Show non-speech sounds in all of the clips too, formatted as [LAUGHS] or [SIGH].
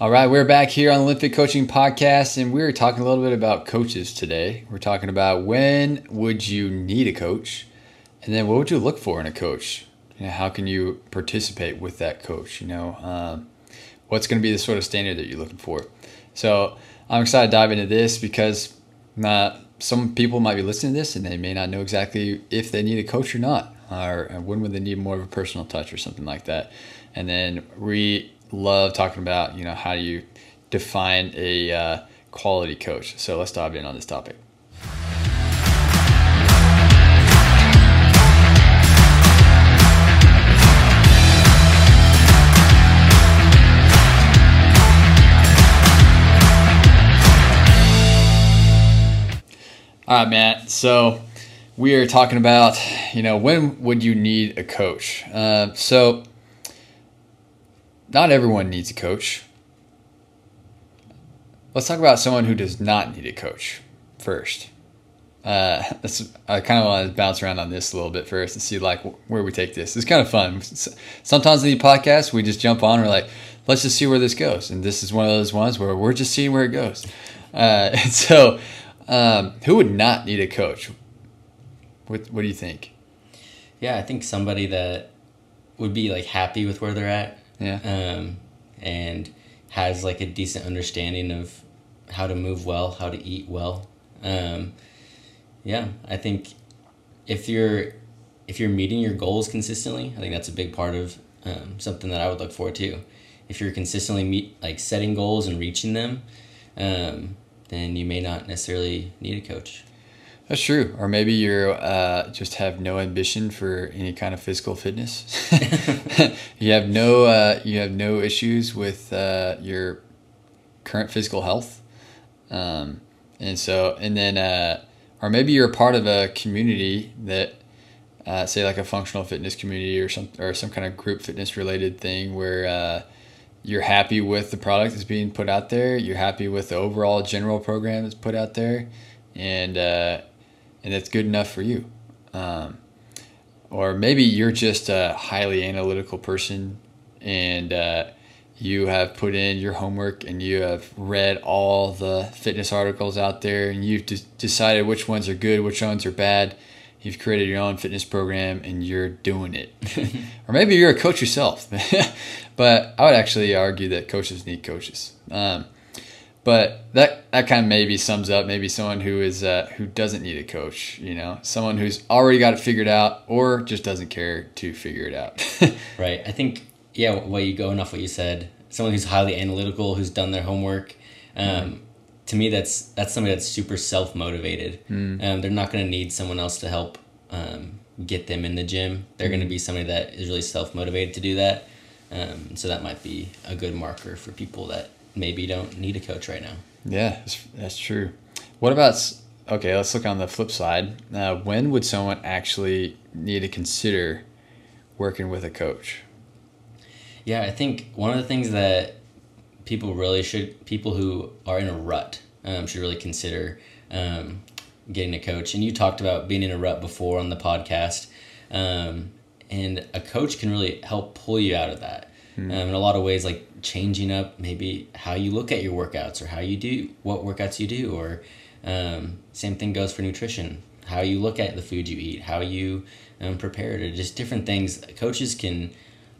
All right, we're back here on the Olympic Coaching Podcast, and we're talking a little bit about coaches today. We're talking about when would you need a coach, and then what would you look for in a coach? You know, how can you participate with that coach? You know, um, what's going to be the sort of standard that you're looking for? So I'm excited to dive into this because uh, some people might be listening to this and they may not know exactly if they need a coach or not, or when would they need more of a personal touch or something like that. And then we love talking about you know how do you define a uh, quality coach. So let's dive in on this topic. All right, Matt. So we are talking about, you know, when would you need a coach? Uh, so not everyone needs a coach. Let's talk about someone who does not need a coach first. Uh, [LAUGHS] I kind of want to bounce around on this a little bit first and see like where we take this. It's kind of fun. Sometimes in the podcast we just jump on. And we're like, let's just see where this goes. And this is one of those ones where we're just seeing where it goes. Uh, [LAUGHS] and so, um, who would not need a coach? What What do you think? Yeah, I think somebody that would be like happy with where they're at yeah. Um, and has like a decent understanding of how to move well, how to eat well. Um, yeah, I think if you're if you're meeting your goals consistently, I think that's a big part of um, something that I would look for too. If you're consistently meet like setting goals and reaching them, um, then you may not necessarily need a coach. That's true. Or maybe you uh, just have no ambition for any kind of physical fitness. [LAUGHS] [LAUGHS] you have no uh, you have no issues with uh, your current physical health, um, and so and then uh, or maybe you're a part of a community that uh, say like a functional fitness community or some or some kind of group fitness related thing where uh, you're happy with the product that's being put out there. You're happy with the overall general program that's put out there, and and it's good enough for you. Um, or maybe you're just a highly analytical person and uh, you have put in your homework and you have read all the fitness articles out there and you've de- decided which ones are good, which ones are bad. You've created your own fitness program and you're doing it. [LAUGHS] or maybe you're a coach yourself. [LAUGHS] but I would actually argue that coaches need coaches. Um, but that that kind of maybe sums up maybe someone who is uh, who doesn't need a coach you know someone who's already got it figured out or just doesn't care to figure it out [LAUGHS] right i think yeah what you go enough what you said someone who's highly analytical who's done their homework um, mm. to me that's that's somebody that's super self-motivated mm. um, they're not going to need someone else to help um, get them in the gym they're mm. going to be somebody that is really self-motivated to do that um, so that might be a good marker for people that maybe don't need a coach right now. Yeah, that's, that's true. What about okay? Let's look on the flip side. Uh, when would someone actually need to consider working with a coach? Yeah, I think one of the things that people really should people who are in a rut um, should really consider um, getting a coach. And you talked about being in a rut before on the podcast, um, and a coach can really help pull you out of that. Mm. in a lot of ways, like changing up maybe how you look at your workouts or how you do what workouts you do or um, same thing goes for nutrition. How you look at the food you eat how you um, prepare it or just different things. Coaches can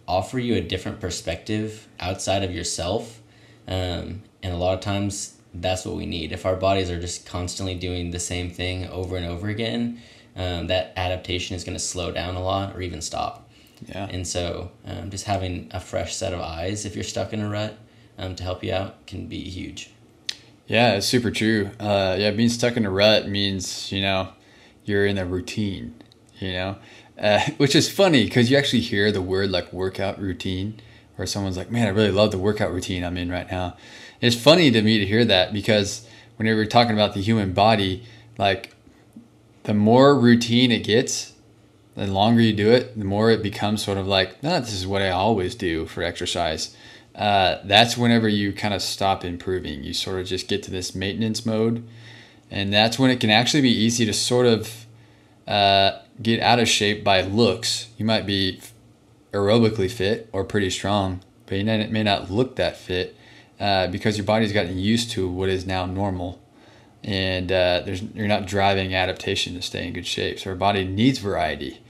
offer you a different perspective outside of yourself um, and a lot of times that's what we need. If our bodies are just constantly doing the same thing over and over again um, that adaptation is going to slow down a lot or even stop yeah. And so um, just having a fresh set of eyes if you're stuck in a rut um, to help you out can be huge. Yeah, it's super true. Uh, yeah, being stuck in a rut means, you know, you're in a routine, you know, uh, [LAUGHS] which is funny because you actually hear the word like workout routine where someone's like, man, I really love the workout routine I'm in right now. It's funny to me to hear that because whenever you're talking about the human body, like the more routine it gets, the longer you do it, the more it becomes sort of like, no, this is what I always do for exercise. Uh, that's whenever you kind of stop improving. You sort of just get to this maintenance mode. And that's when it can actually be easy to sort of uh, get out of shape by looks. You might be aerobically fit or pretty strong, but you may not look that fit. uh, because your body's gotten used to what is now normal, and uh, you're not driving adaptation to stay in good shape. So our body needs variety.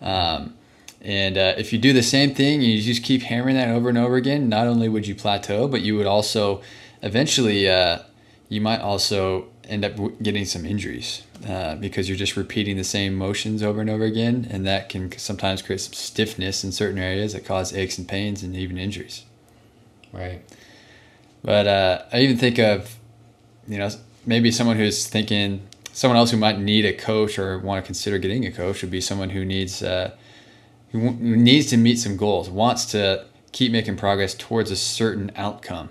Um, and uh, if you do the same thing and you just keep hammering that over and over again, not only would you plateau, but you would also eventually, uh, you might also end up getting some injuries uh, because you're just repeating the same motions over and over again. And that can sometimes create some stiffness in certain areas that cause aches and pains and even injuries. Right. But uh, I even think of, you know, maybe someone who's thinking, someone else who might need a coach or want to consider getting a coach would be someone who needs uh, who needs to meet some goals, wants to keep making progress towards a certain outcome.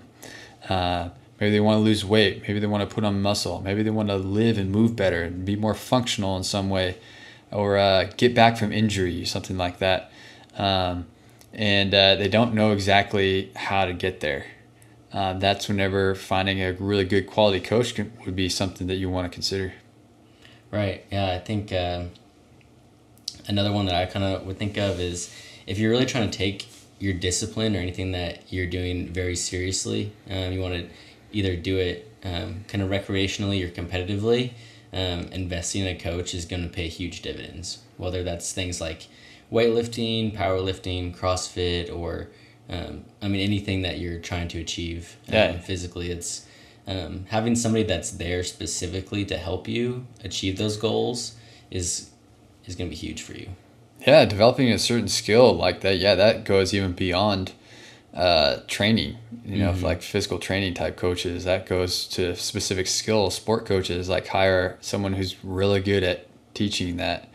Uh, maybe they want to lose weight, maybe they want to put on muscle, maybe they want to live and move better and be more functional in some way, or uh, get back from injury, something like that. Um, and uh, they don't know exactly how to get there. Uh, that's whenever finding a really good quality coach would be something that you want to consider. Right. Yeah, I think uh, another one that I kind of would think of is if you're really trying to take your discipline or anything that you're doing very seriously, um, you want to either do it um, kind of recreationally or competitively. Um, investing in a coach is going to pay huge dividends. Whether that's things like weightlifting, powerlifting, CrossFit, or um, I mean anything that you're trying to achieve um, yeah. physically, it's um, having somebody that's there specifically to help you achieve those goals is is going to be huge for you. Yeah, developing a certain skill like that, yeah, that goes even beyond uh, training. You know, mm-hmm. like physical training type coaches, that goes to specific skills. Sport coaches like hire someone who's really good at teaching that.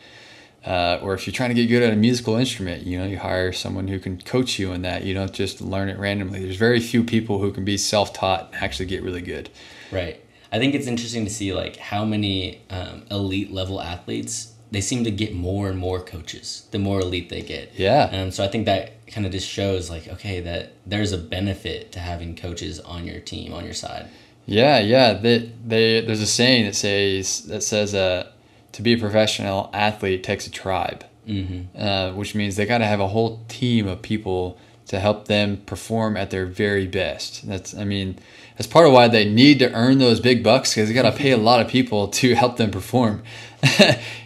Uh, or if you're trying to get good at a musical instrument, you know, you hire someone who can coach you in that. You don't just learn it randomly. There's very few people who can be self-taught and actually get really good. Right. I think it's interesting to see like how many um, elite level athletes they seem to get more and more coaches the more elite they get. Yeah. Um, so I think that kind of just shows like okay that there's a benefit to having coaches on your team on your side. Yeah, yeah. They, they there's a saying that says that says uh to be a professional athlete takes a tribe, mm-hmm. uh, which means they got to have a whole team of people to help them perform at their very best. That's, I mean, that's part of why they need to earn those big bucks because they got to pay a [LAUGHS] lot of people to help them perform. [LAUGHS]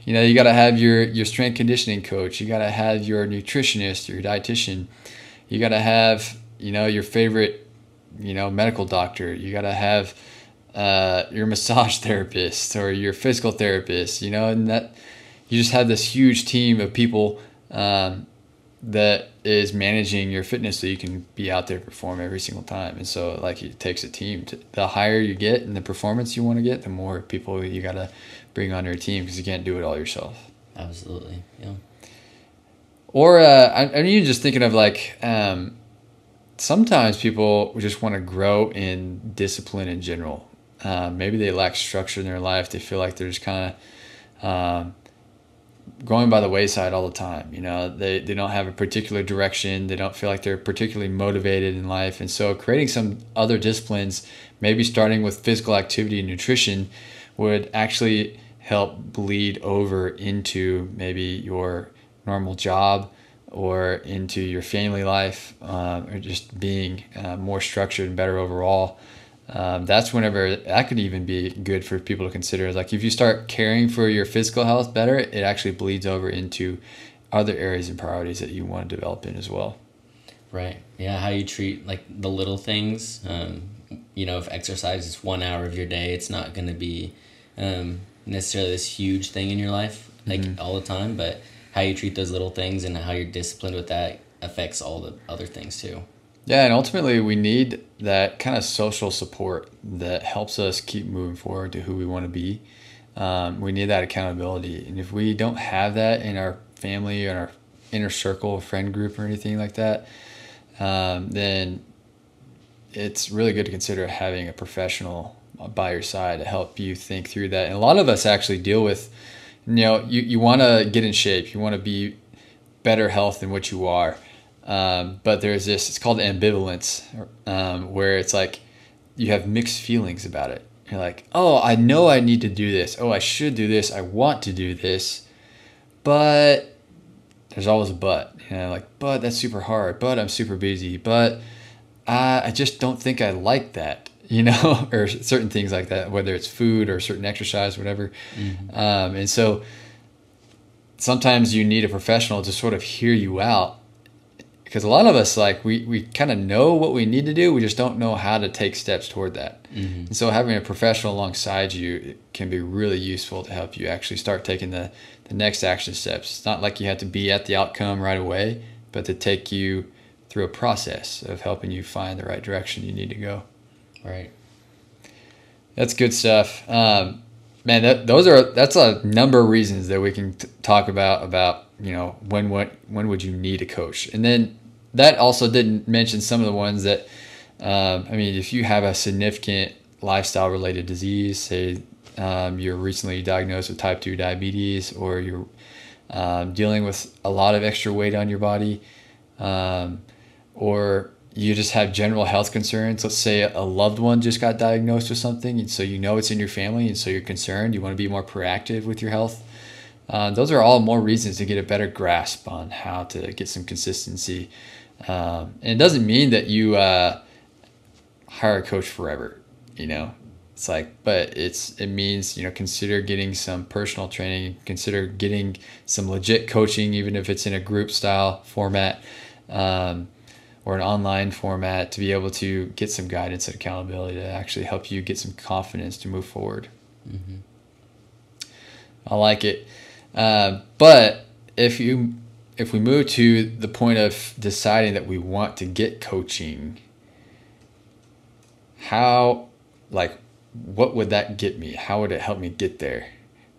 you know, you got to have your your strength conditioning coach. You got to have your nutritionist, your dietitian. You got to have you know your favorite you know medical doctor. You got to have uh, your massage [LAUGHS] therapist or your physical therapist, you know, and that you just have this huge team of people um, that is managing your fitness so you can be out there perform every single time. And so, like, it takes a team. To, the higher you get and the performance you want to get, the more people you got to bring on your team because you can't do it all yourself. Absolutely. Yeah. Or, uh, I, I mean, just thinking of like, um, sometimes people just want to grow in discipline in general. Uh, maybe they lack structure in their life. They feel like they're just kind of um, going by the wayside all the time. You know, they, they don't have a particular direction. They don't feel like they're particularly motivated in life. And so, creating some other disciplines, maybe starting with physical activity and nutrition, would actually help bleed over into maybe your normal job or into your family life uh, or just being uh, more structured and better overall um, that's whenever that could even be good for people to consider. Like if you start caring for your physical health better, it actually bleeds over into other areas and priorities that you want to develop in as well. Right. Yeah. How you treat like the little things. Um, you know, if exercise is one hour of your day, it's not going to be um, necessarily this huge thing in your life like mm-hmm. all the time. But how you treat those little things and how you're disciplined with that affects all the other things too. Yeah, and ultimately we need that kind of social support that helps us keep moving forward to who we want to be. Um, we need that accountability, and if we don't have that in our family or our inner circle, friend group, or anything like that, um, then it's really good to consider having a professional by your side to help you think through that. And a lot of us actually deal with, you know, you, you want to get in shape, you want to be better health than what you are. Um, but there's this, it's called ambivalence, um, where it's like you have mixed feelings about it. You're like, oh, I know I need to do this. Oh, I should do this. I want to do this. But there's always a but. You know, like, but that's super hard. But I'm super busy. But uh, I just don't think I like that, [LAUGHS] you know, or certain things like that, whether it's food or certain exercise, whatever. Mm-hmm. Um, and so sometimes you need a professional to sort of hear you out because a lot of us like we, we kind of know what we need to do we just don't know how to take steps toward that. Mm-hmm. and so having a professional alongside you can be really useful to help you actually start taking the, the next action steps. It's not like you have to be at the outcome right away but to take you through a process of helping you find the right direction you need to go. Right. That's good stuff. Um, man that, those are that's a number of reasons that we can t- talk about about you know when what when would you need a coach? And then that also didn't mention some of the ones that um, i mean if you have a significant lifestyle related disease say um, you're recently diagnosed with type 2 diabetes or you're um, dealing with a lot of extra weight on your body um, or you just have general health concerns let's say a loved one just got diagnosed with something and so you know it's in your family and so you're concerned you want to be more proactive with your health uh, those are all more reasons to get a better grasp on how to get some consistency. Um, and it doesn't mean that you uh, hire a coach forever, you know. It's like, but it's it means you know consider getting some personal training, consider getting some legit coaching, even if it's in a group style format um, or an online format, to be able to get some guidance and accountability to actually help you get some confidence to move forward. Mm-hmm. I like it. Uh, but if you if we move to the point of deciding that we want to get coaching, how like what would that get me? How would it help me get there?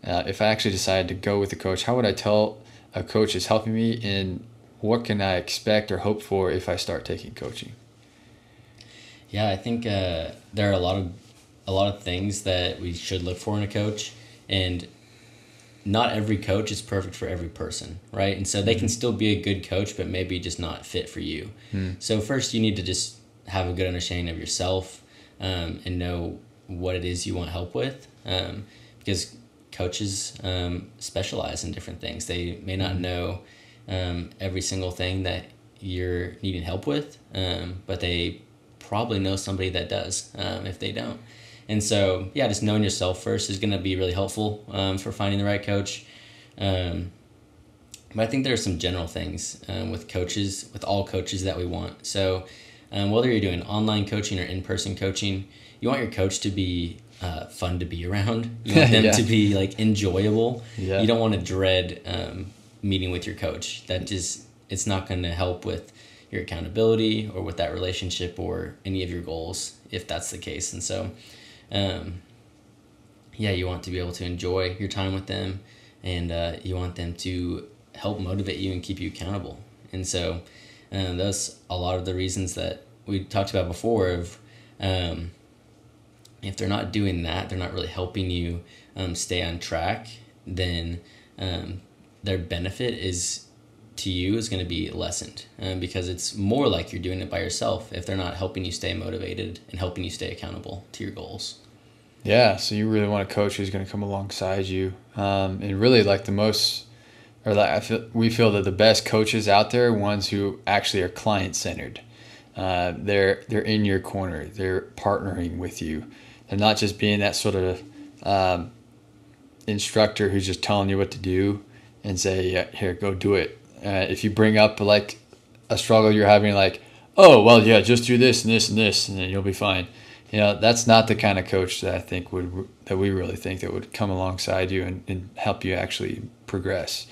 Uh, if I actually decided to go with a coach, how would I tell a coach is helping me and what can I expect or hope for if I start taking coaching? Yeah, I think uh, there are a lot of a lot of things that we should look for in a coach, and not every coach is perfect for every person, right? And so they can mm-hmm. still be a good coach, but maybe just not fit for you. Mm. So first, you need to just have a good understanding of yourself um, and know what it is you want help with, um, because coaches um, specialize in different things. They may not mm-hmm. know um, every single thing that you're needing help with, um, but they probably know somebody that does um, if they don't. And so, yeah, just knowing yourself first is going to be really helpful um, for finding the right coach. Um, but I think there are some general things um, with coaches, with all coaches that we want. So, um, whether you're doing online coaching or in person coaching, you want your coach to be uh, fun to be around. You want [LAUGHS] them yeah. to be like enjoyable. Yeah. You don't want to dread um, meeting with your coach. That just it's not going to help with your accountability or with that relationship or any of your goals if that's the case. And so, um, yeah, you want to be able to enjoy your time with them, and uh, you want them to help motivate you and keep you accountable. And so, um, that's a lot of the reasons that we talked about before. Of um, if they're not doing that, they're not really helping you um, stay on track. Then um, their benefit is to you is going to be lessened um, because it's more like you're doing it by yourself if they're not helping you stay motivated and helping you stay accountable to your goals. Yeah, so you really want a coach who's going to come alongside you, um, and really like the most, or like I feel we feel that the best coaches out there, ones who actually are client centered. Uh, they're they're in your corner. They're partnering with you. They're not just being that sort of um, instructor who's just telling you what to do and say, yeah, "Here, go do it." Uh, if you bring up like a struggle you're having, like, oh well, yeah, just do this and this and this, and then you'll be fine. You know, that's not the kind of coach that I think would that we really think that would come alongside you and, and help you actually progress.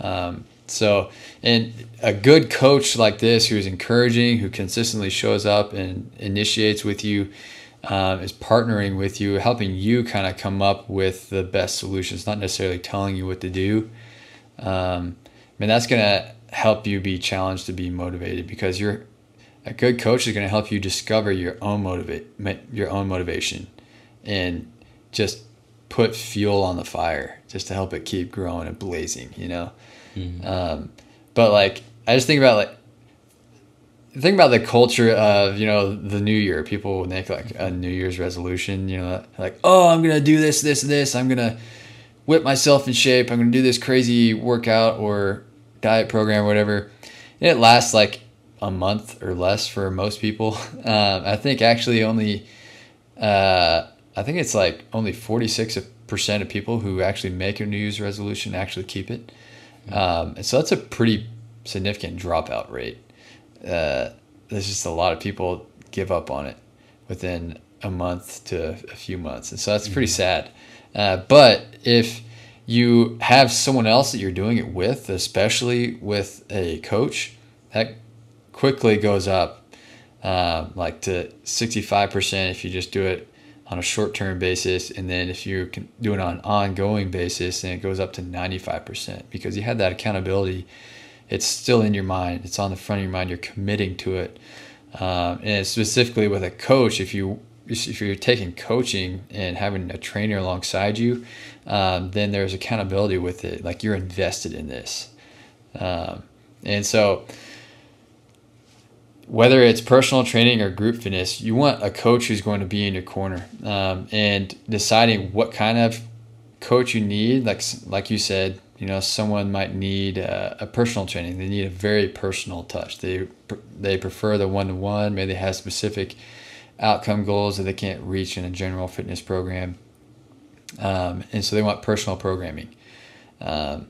Um, so, and a good coach like this, who's encouraging, who consistently shows up and initiates with you, um, is partnering with you, helping you kind of come up with the best solutions, not necessarily telling you what to do. Um, mean, that's going to help you be challenged to be motivated because you're a good coach is going to help you discover your own motivate your own motivation and just put fuel on the fire just to help it keep growing and blazing you know? Mm-hmm. um, but like i just think about like think about the culture of you know the new year. People make like a new year's resolution you know like oh i'm gonna do this this this. I'm gonna whip myself in shape. I'm gonna do this crazy workout or diet program or whatever. And it lasts like a month or less for most people. [LAUGHS] Um, I think actually only, uh, I think it's like only 46% of people who actually make a New Year's resolution actually keep it. Um, and so that's a pretty significant dropout rate. Uh, there's just a lot of people give up on it within a month to a few months. And so that's pretty sad. Uh, but if you have someone else that you're doing it with, especially with a coach, that quickly goes up um, like to 65% if you just do it on a short term basis. And then if you can do it on an ongoing basis, then it goes up to 95% because you had that accountability. It's still in your mind, it's on the front of your mind, you're committing to it. Um, and specifically with a coach, if you if you're taking coaching and having a trainer alongside you, um, then there's accountability with it. Like you're invested in this. Um, and so, whether it's personal training or group fitness, you want a coach who's going to be in your corner um, and deciding what kind of coach you need. Like, like you said, you know, someone might need a, a personal training. They need a very personal touch. They, they prefer the one to one. Maybe they have specific outcome goals that they can't reach in a general fitness program. Um, and so they want personal programming. Um,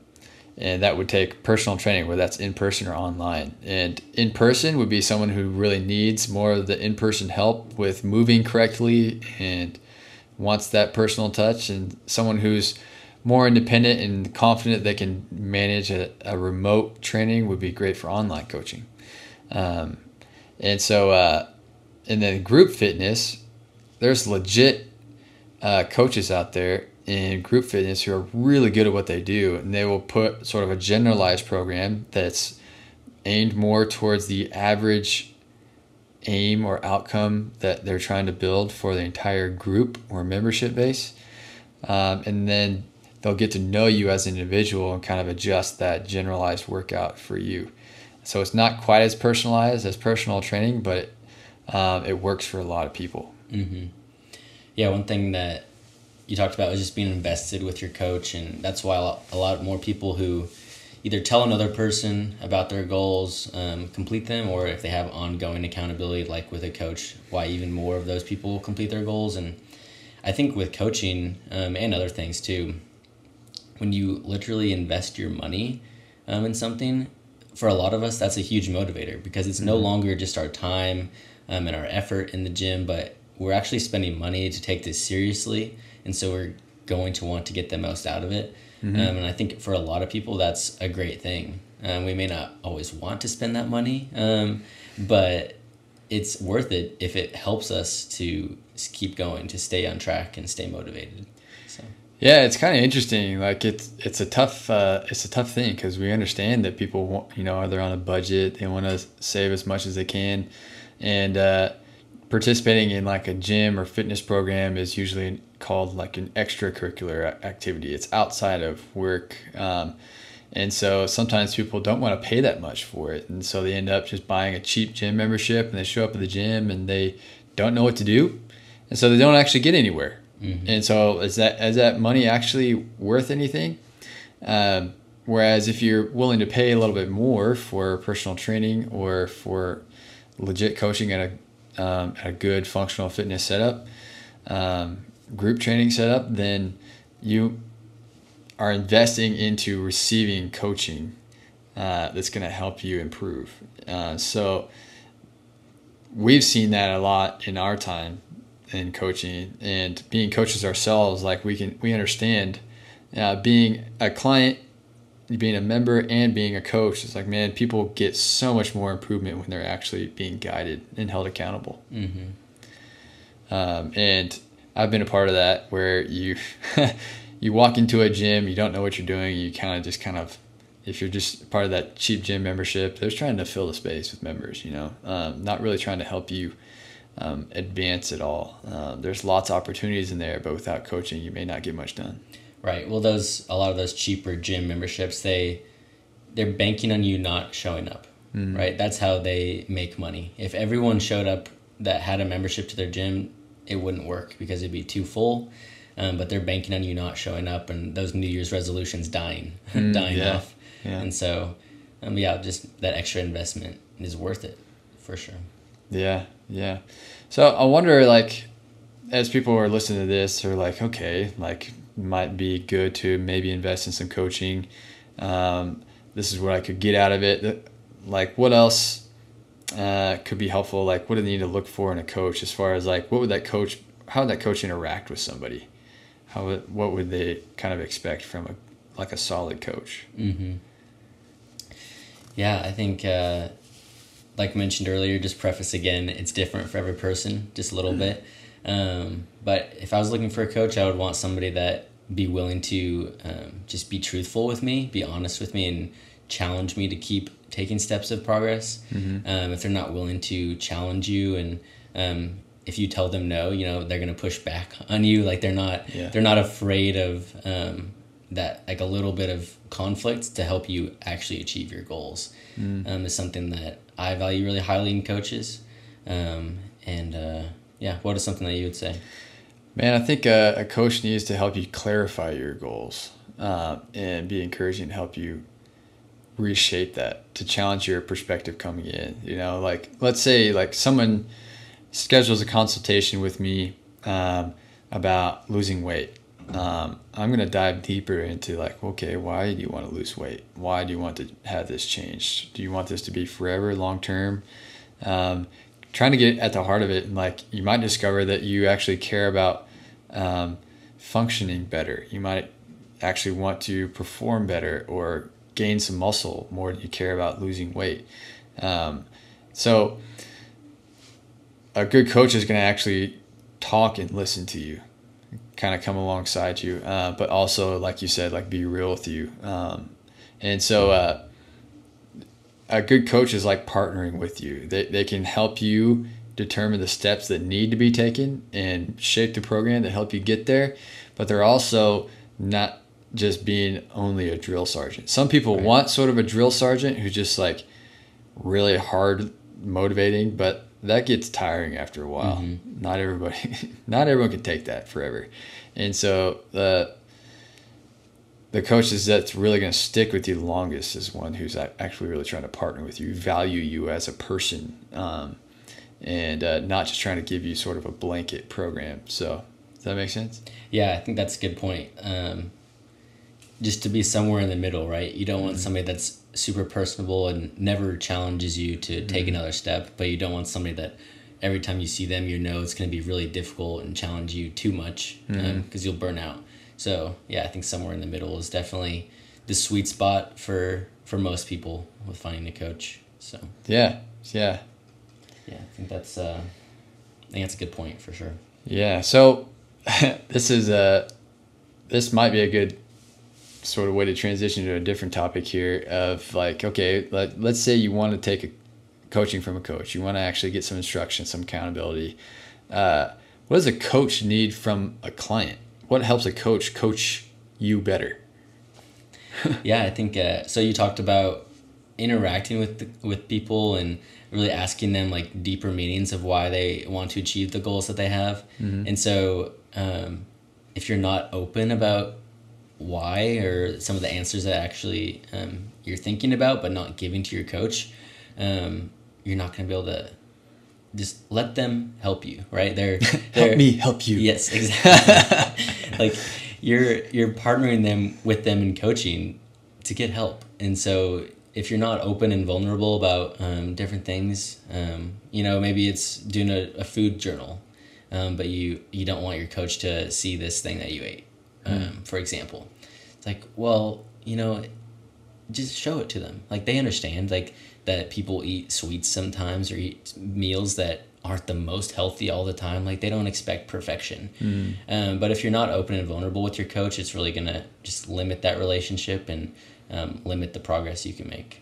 and that would take personal training, whether that's in person or online. And in person would be someone who really needs more of the in person help with moving correctly and wants that personal touch, and someone who's more independent and confident they can manage a, a remote training would be great for online coaching. Um, and so, uh, and then group fitness, there's legit uh, coaches out there in group fitness who are really good at what they do, and they will put sort of a generalized program that's aimed more towards the average aim or outcome that they're trying to build for the entire group or membership base. Um, and then they'll get to know you as an individual and kind of adjust that generalized workout for you. So it's not quite as personalized as personal training, but um, it works for a lot of people. Mm-hmm. Yeah, one thing that you talked about was just being invested with your coach, and that's why a lot more people who either tell another person about their goals, um, complete them, or if they have ongoing accountability, like with a coach, why even more of those people will complete their goals. And I think with coaching um, and other things too, when you literally invest your money um, in something, for a lot of us, that's a huge motivator because it's mm-hmm. no longer just our time um, and our effort in the gym, but we're actually spending money to take this seriously, and so we're going to want to get the most out of it. Mm-hmm. Um, and I think for a lot of people, that's a great thing. Um, we may not always want to spend that money, um, but it's worth it if it helps us to keep going, to stay on track, and stay motivated. So. Yeah, it's kind of interesting. Like it's it's a tough uh, it's a tough thing because we understand that people want you know they're on a budget, they want to save as much as they can, and uh, participating in like a gym or fitness program is usually called like an extracurricular activity. It's outside of work. Um, and so sometimes people don't want to pay that much for it. And so they end up just buying a cheap gym membership and they show up at the gym and they don't know what to do. And so they don't actually get anywhere. Mm-hmm. And so is that is that money actually worth anything? Um, whereas if you're willing to pay a little bit more for personal training or for legit coaching at a, um, at a good functional fitness setup, um, group training setup, then you are investing into receiving coaching uh, that's going to help you improve. Uh, so we've seen that a lot in our time in coaching and being coaches ourselves. Like we can we understand uh, being a client being a member and being a coach it's like man people get so much more improvement when they're actually being guided and held accountable. Mm-hmm. um, and i've been a part of that where you [LAUGHS] you walk into a gym you don't know what you're doing you kind of just kind of if you're just part of that cheap gym membership they're trying to fill the space with members you know? Um, not really trying to help you um, advance at all. Um, there's lots of opportunities in there but without coaching you may not get much done Right. Well, those a lot of those cheaper gym memberships, they they're banking on you not showing up. Mm. Right. That's how they make money. If everyone showed up that had a membership to their gym, it wouldn't work because it'd be too full. Um, but they're banking on you not showing up and those New Year's resolutions dying, [LAUGHS] mm, dying yeah, off. Yeah. And so um, yeah, just that extra investment is worth it for sure. Yeah, yeah. So I wonder, like, as people are listening to this, are like, okay, like, might be good to maybe invest in some coaching. Um, this is what I could get out of it. Like, what else uh, could be helpful? Like, what do they need to look for in a coach as far as like, what would that coach, how would that coach interact with somebody? How would, what would they kind of expect from a like a solid coach? Mm-hmm. Yeah, I think, uh, like mentioned earlier, just preface again, it's different for every person, just a little mm-hmm. bit. Um, but if I was looking for a coach, I would want somebody that be willing to um, just be truthful with me, be honest with me, and challenge me to keep taking steps of progress. Mm-hmm. Um, if they're not willing to challenge you and um, if you tell them no, you know they're gonna push back on you. Like they're not yeah. they're not afraid of um, that like a little bit of conflict to help you actually achieve your goals. Mm. Um, is something that I value really highly in coaches. Um, and uh, yeah, what is something that you would say? Man, I think a, a coach needs to help you clarify your goals uh, and be encouraging to help you reshape that to challenge your perspective coming in. You know, like let's say like someone schedules a consultation with me um, about losing weight. Um, I'm gonna dive deeper into like, okay, why do you want to lose weight? Why do you want to have this change? Do you want this to be forever, long term? Um, trying to get at the heart of it, and like you might discover that you actually care about um, functioning better. You might actually want to perform better or gain some muscle more than you care about losing weight. Um, so a good coach is going to actually talk and listen to you, kind of come alongside you, uh, but also, like you said, like be real with you. Um, and so uh, a good coach is like partnering with you. They, they can help you determine the steps that need to be taken and shape the program to help you get there, but they're also not just being only a drill sergeant. Some people right. want sort of a drill sergeant who's just like really hard motivating, but that gets tiring after a while. Mm-hmm. Not everybody, [LAUGHS] not everyone can take that forever, and so the the coaches that's really going to stick with you the longest is one who's actually really trying to partner with you, value you as a person, um, and uh, not just trying to give you sort of a blanket program. So does that make sense? Yeah, I think that's a good point. Um, just to be somewhere in the middle, right? You don't mm-hmm. want somebody that's super personable and never challenges you to take mm-hmm. another step, but you don't want somebody that every time you see them, you know it's going to be really difficult and challenge you too much because mm-hmm. um, you'll burn out. So yeah, I think somewhere in the middle is definitely the sweet spot for for most people with finding a coach. So yeah, yeah, yeah. I think that's uh, I think that's a good point for sure. Yeah. So [LAUGHS] this is a this might be a good sort of way to transition to a different topic here of like okay let, let's say you want to take a coaching from a coach you want to actually get some instruction some accountability uh, what does a coach need from a client what helps a coach coach you better [LAUGHS] yeah i think uh, so you talked about interacting with the, with people and really asking them like deeper meanings of why they want to achieve the goals that they have mm-hmm. and so um, if you're not open about why or some of the answers that actually um, you're thinking about but not giving to your coach, um, you're not going to be able to just let them help you, right? They're, [LAUGHS] they're help me help you. Yes, exactly. [LAUGHS] [LAUGHS] like you're you're partnering them with them in coaching to get help, and so if you're not open and vulnerable about um, different things, um, you know, maybe it's doing a, a food journal, um, but you you don't want your coach to see this thing that you ate um, mm. for example. It's like, well, you know, just show it to them. Like they understand like that people eat sweets sometimes or eat meals that aren't the most healthy all the time. Like they don't expect perfection. Mm. Um, but if you're not open and vulnerable with your coach, it's really gonna just limit that relationship and um, limit the progress you can make.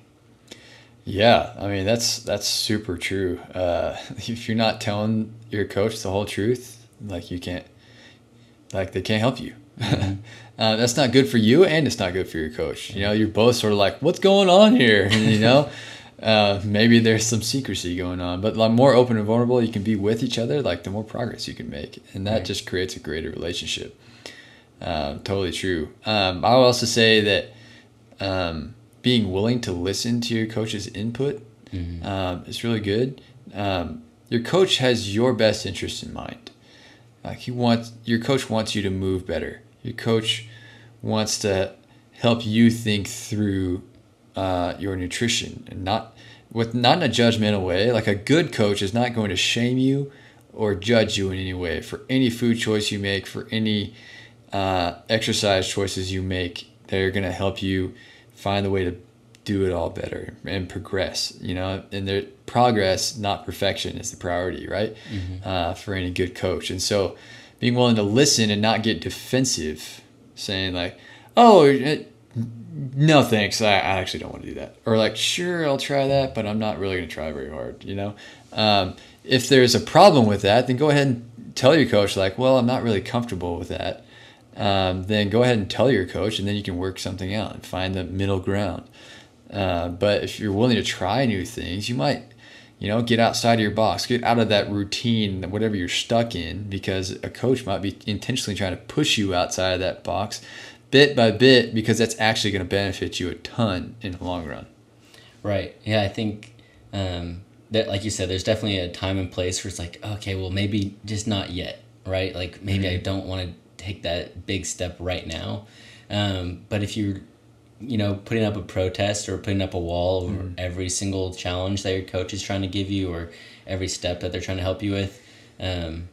Yeah, I mean that's that's super true. Uh, [LAUGHS] if you're not telling your coach the whole truth, like you can't, like they can't help you. Mm-hmm. [LAUGHS] uh, that's not good for you, and it's not good for your coach. You know, you're both sort of like, "What's going on here?" [LAUGHS] you know, uh, maybe there's some secrecy going on, but the more open and vulnerable you can be with each other, like the more progress you can make, and that right. just creates a greater relationship. Uh, totally true. Um, I would also say that um, being willing to listen to your coach's input mm-hmm. um, is really good. Um, your coach has your best interest in mind. Like he wants your coach wants you to move better. Your coach wants to help you think through uh, your nutrition and not with not in a judgmental way. Like a good coach is not going to shame you or judge you in any way for any food choice you make, for any uh, exercise choices you make. They're going to help you find the way to do it all better and progress. You know, and their progress, not perfection, is the priority, right? Mm-hmm. Uh, for any good coach, and so being willing to listen and not get defensive, saying like, "Oh." No thanks. I, I actually don't want to do that. Or like sure i'll try that but i'm not really going to try very hard you know? Um, if there's a problem with that then go ahead and tell your coach like well i'm not really comfortable with that. Um, then go ahead and tell your coach and then you can work something out and find the middle ground. Uh, but if you're willing to try new things you might you know get outside of your box get out of that routine whatever you're stuck in because a coach might be intentionally trying to push you outside of that box bit by bit because that's actually going to benefit you a ton in the long run. Right. Yeah, I think um, that, like you said, there's definitely a time and place where it's like, okay, well, maybe just not yet, right? Like maybe mm-hmm. I don't want to take that big step right now. Um, but if you're, you know, putting up a protest or putting up a wall over mm-hmm. every single challenge that your coach is trying to give you or every step that they're trying to help you with, um,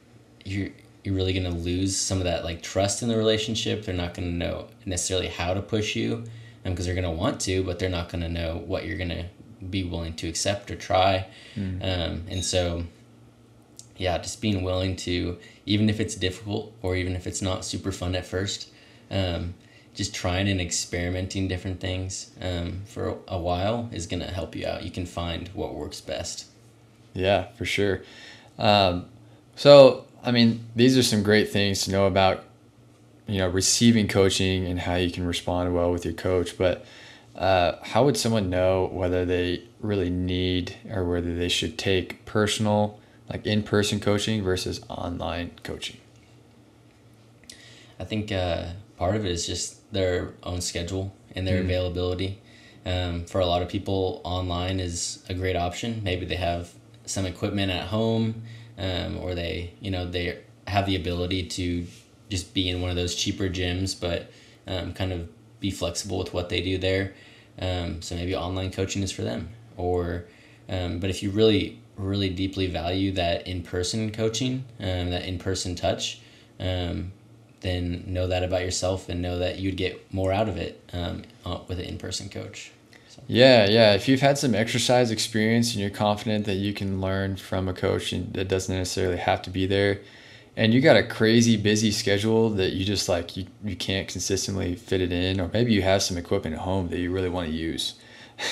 you're you're really going to lose some of that like trust in the relationship. They're not going to know necessarily how to push you because um, they're going to want to, but they're not going to know what you're going to be willing to accept or try. Mm. Um, and so, yeah, just being willing to, even if it's difficult or even if it's not super fun at first, um, just trying and experimenting different things um, for a while is going to help you out. You can find what works best. Yeah, for sure. Um, so I mean, these are some great things to know about, you know, receiving coaching and how you can respond well with your coach. But uh, how would someone know whether they really need or whether they should take personal, like in person coaching versus online coaching? I think uh, part of it is just their own schedule and their mm. availability. Um, for a lot of people, online is a great option. Maybe they have some equipment at home um, or they you know they have the ability to just be in one of those cheaper gyms, but um, kind of be flexible with what they do there. Um, so maybe online coaching is for them. Or, um, but if you really, really deeply value that in person coaching, um, that in person touch, um, then know that about yourself and know that you'd get more out of it um, uh, with an in person coach. Yeah, yeah. If you've had some exercise experience and you're confident that you can learn from a coach and that doesn't necessarily have to be there, and you got a crazy busy schedule that you just like you, you can't consistently fit it in, or maybe you have some equipment at home that you really want to use,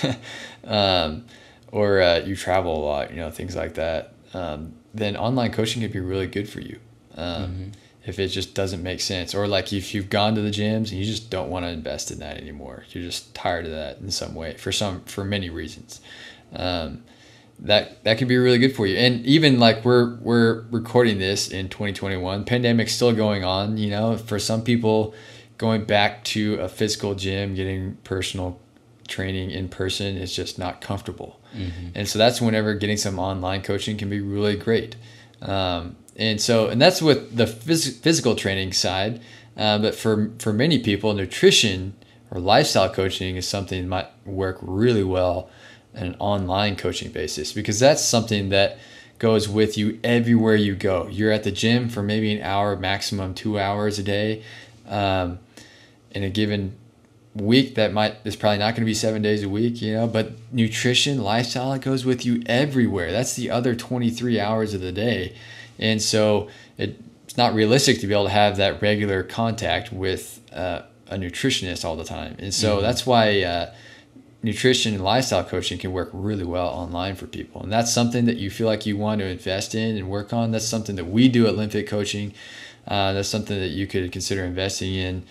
[LAUGHS] um, or uh, you travel a lot, you know, things like that. Um, then online coaching could be really good for you. Um, mm-hmm if it just doesn't make sense. Or like if you've gone to the gyms and you just don't want to invest in that anymore. You're just tired of that in some way for some for many reasons. Um, that that could be really good for you. And even like we're we're recording this in 2021 pandemic's still going on you know? For some people going back to a physical gym getting personal training in person is just not comfortable. Mm-hmm. and so that's whenever getting some online coaching can be really great. Um, and so and that's with the phys- physical training side uh, but for for many people nutrition or lifestyle coaching is something that might work really well on an online coaching basis because that's something that goes with you everywhere you go. You're at the gym for maybe an hour maximum two hours a day um, in a given week that might is probably not going to be seven days a week you know but nutrition lifestyle it goes with you everywhere. That's the other 23 hours of the day and so it, it's not realistic to be able to have that regular contact with uh, a nutritionist all the time. And so mm-hmm. that's why uh, nutrition and lifestyle coaching can work really well online for people. And that's something that you feel like you want to invest in and work on. That's something that we do at LimFit Coaching. Uh, that's something that you could consider investing in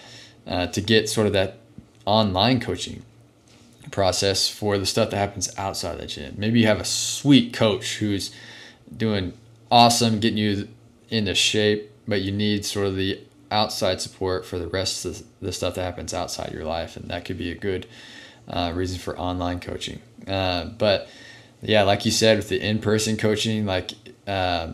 uh, to get sort of that online coaching process for the stuff that happens outside the gym. Maybe you have a sweet coach who's doing awesome getting you into shape, but you need sort of the outside support for the rest of the stuff that happens outside your life, and that could be a good uh, reasons for online coaching. Uh, but yeah, like you said, with the in-person coaching, like uh,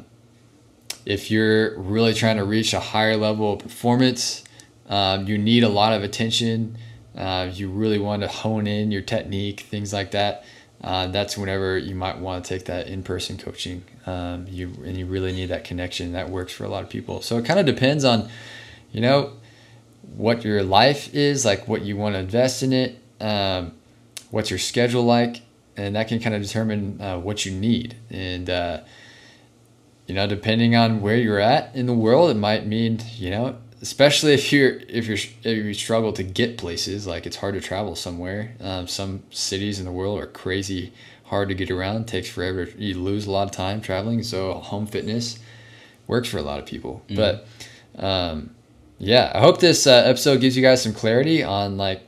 if you're really trying to reach a higher level of performance, um, you need a lot of attention. Uh, you really want to hone in your technique, things like that. Uh, that's whenever you might want to take that in-person coaching. Um, you and you really need that connection. That works for a lot of people. So it kind of depends on, you know, what your life is like, what you want to invest in it, um, what's your schedule like, and that can kind of determine uh, what you need. And uh, you know, depending on where you're at in the world, it might mean you know especially if you're if you're if you struggle to get places like it's hard to travel somewhere. Um, some cities in the world are crazy hard to get around. Takes forever you lose a lot of time traveling so home fitness works for a lot of people. Mm. but um, yeah i hope this uh, episode gives you guys some clarity on like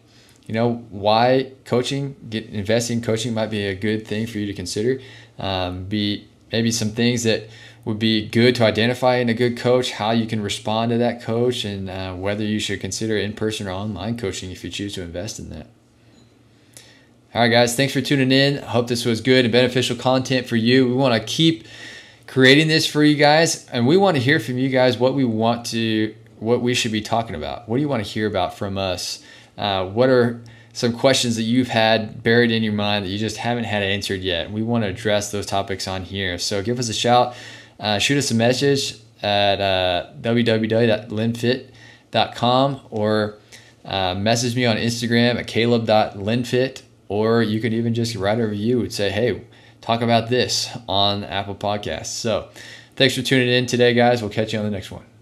you know why coaching get investing in coaching might be a good thing for you to consider. Um, be maybe some things that would be good to identify in a good coach how you can respond to that coach and uh, whether you should consider in-person or online coaching if you choose to invest in that. All right guys thanks for tuning in. I hope this was good and beneficial content for you. We want to keep creating this for you guys and we want to hear from you guys what we want to what we should be talking about. What do you want to hear about from us? Uh, what are some questions that you've had buried in your mind that you just haven't had answered yet we want to address those topics on here so give us a shout uh, shoot us a message at uh, www.linfit.com or uh, message me on Instagram at caleb.linfit, or you could even just write a review and say, hey, talk about this on Apple Podcasts. So thanks for tuning in today, guys. We'll catch you on the next one.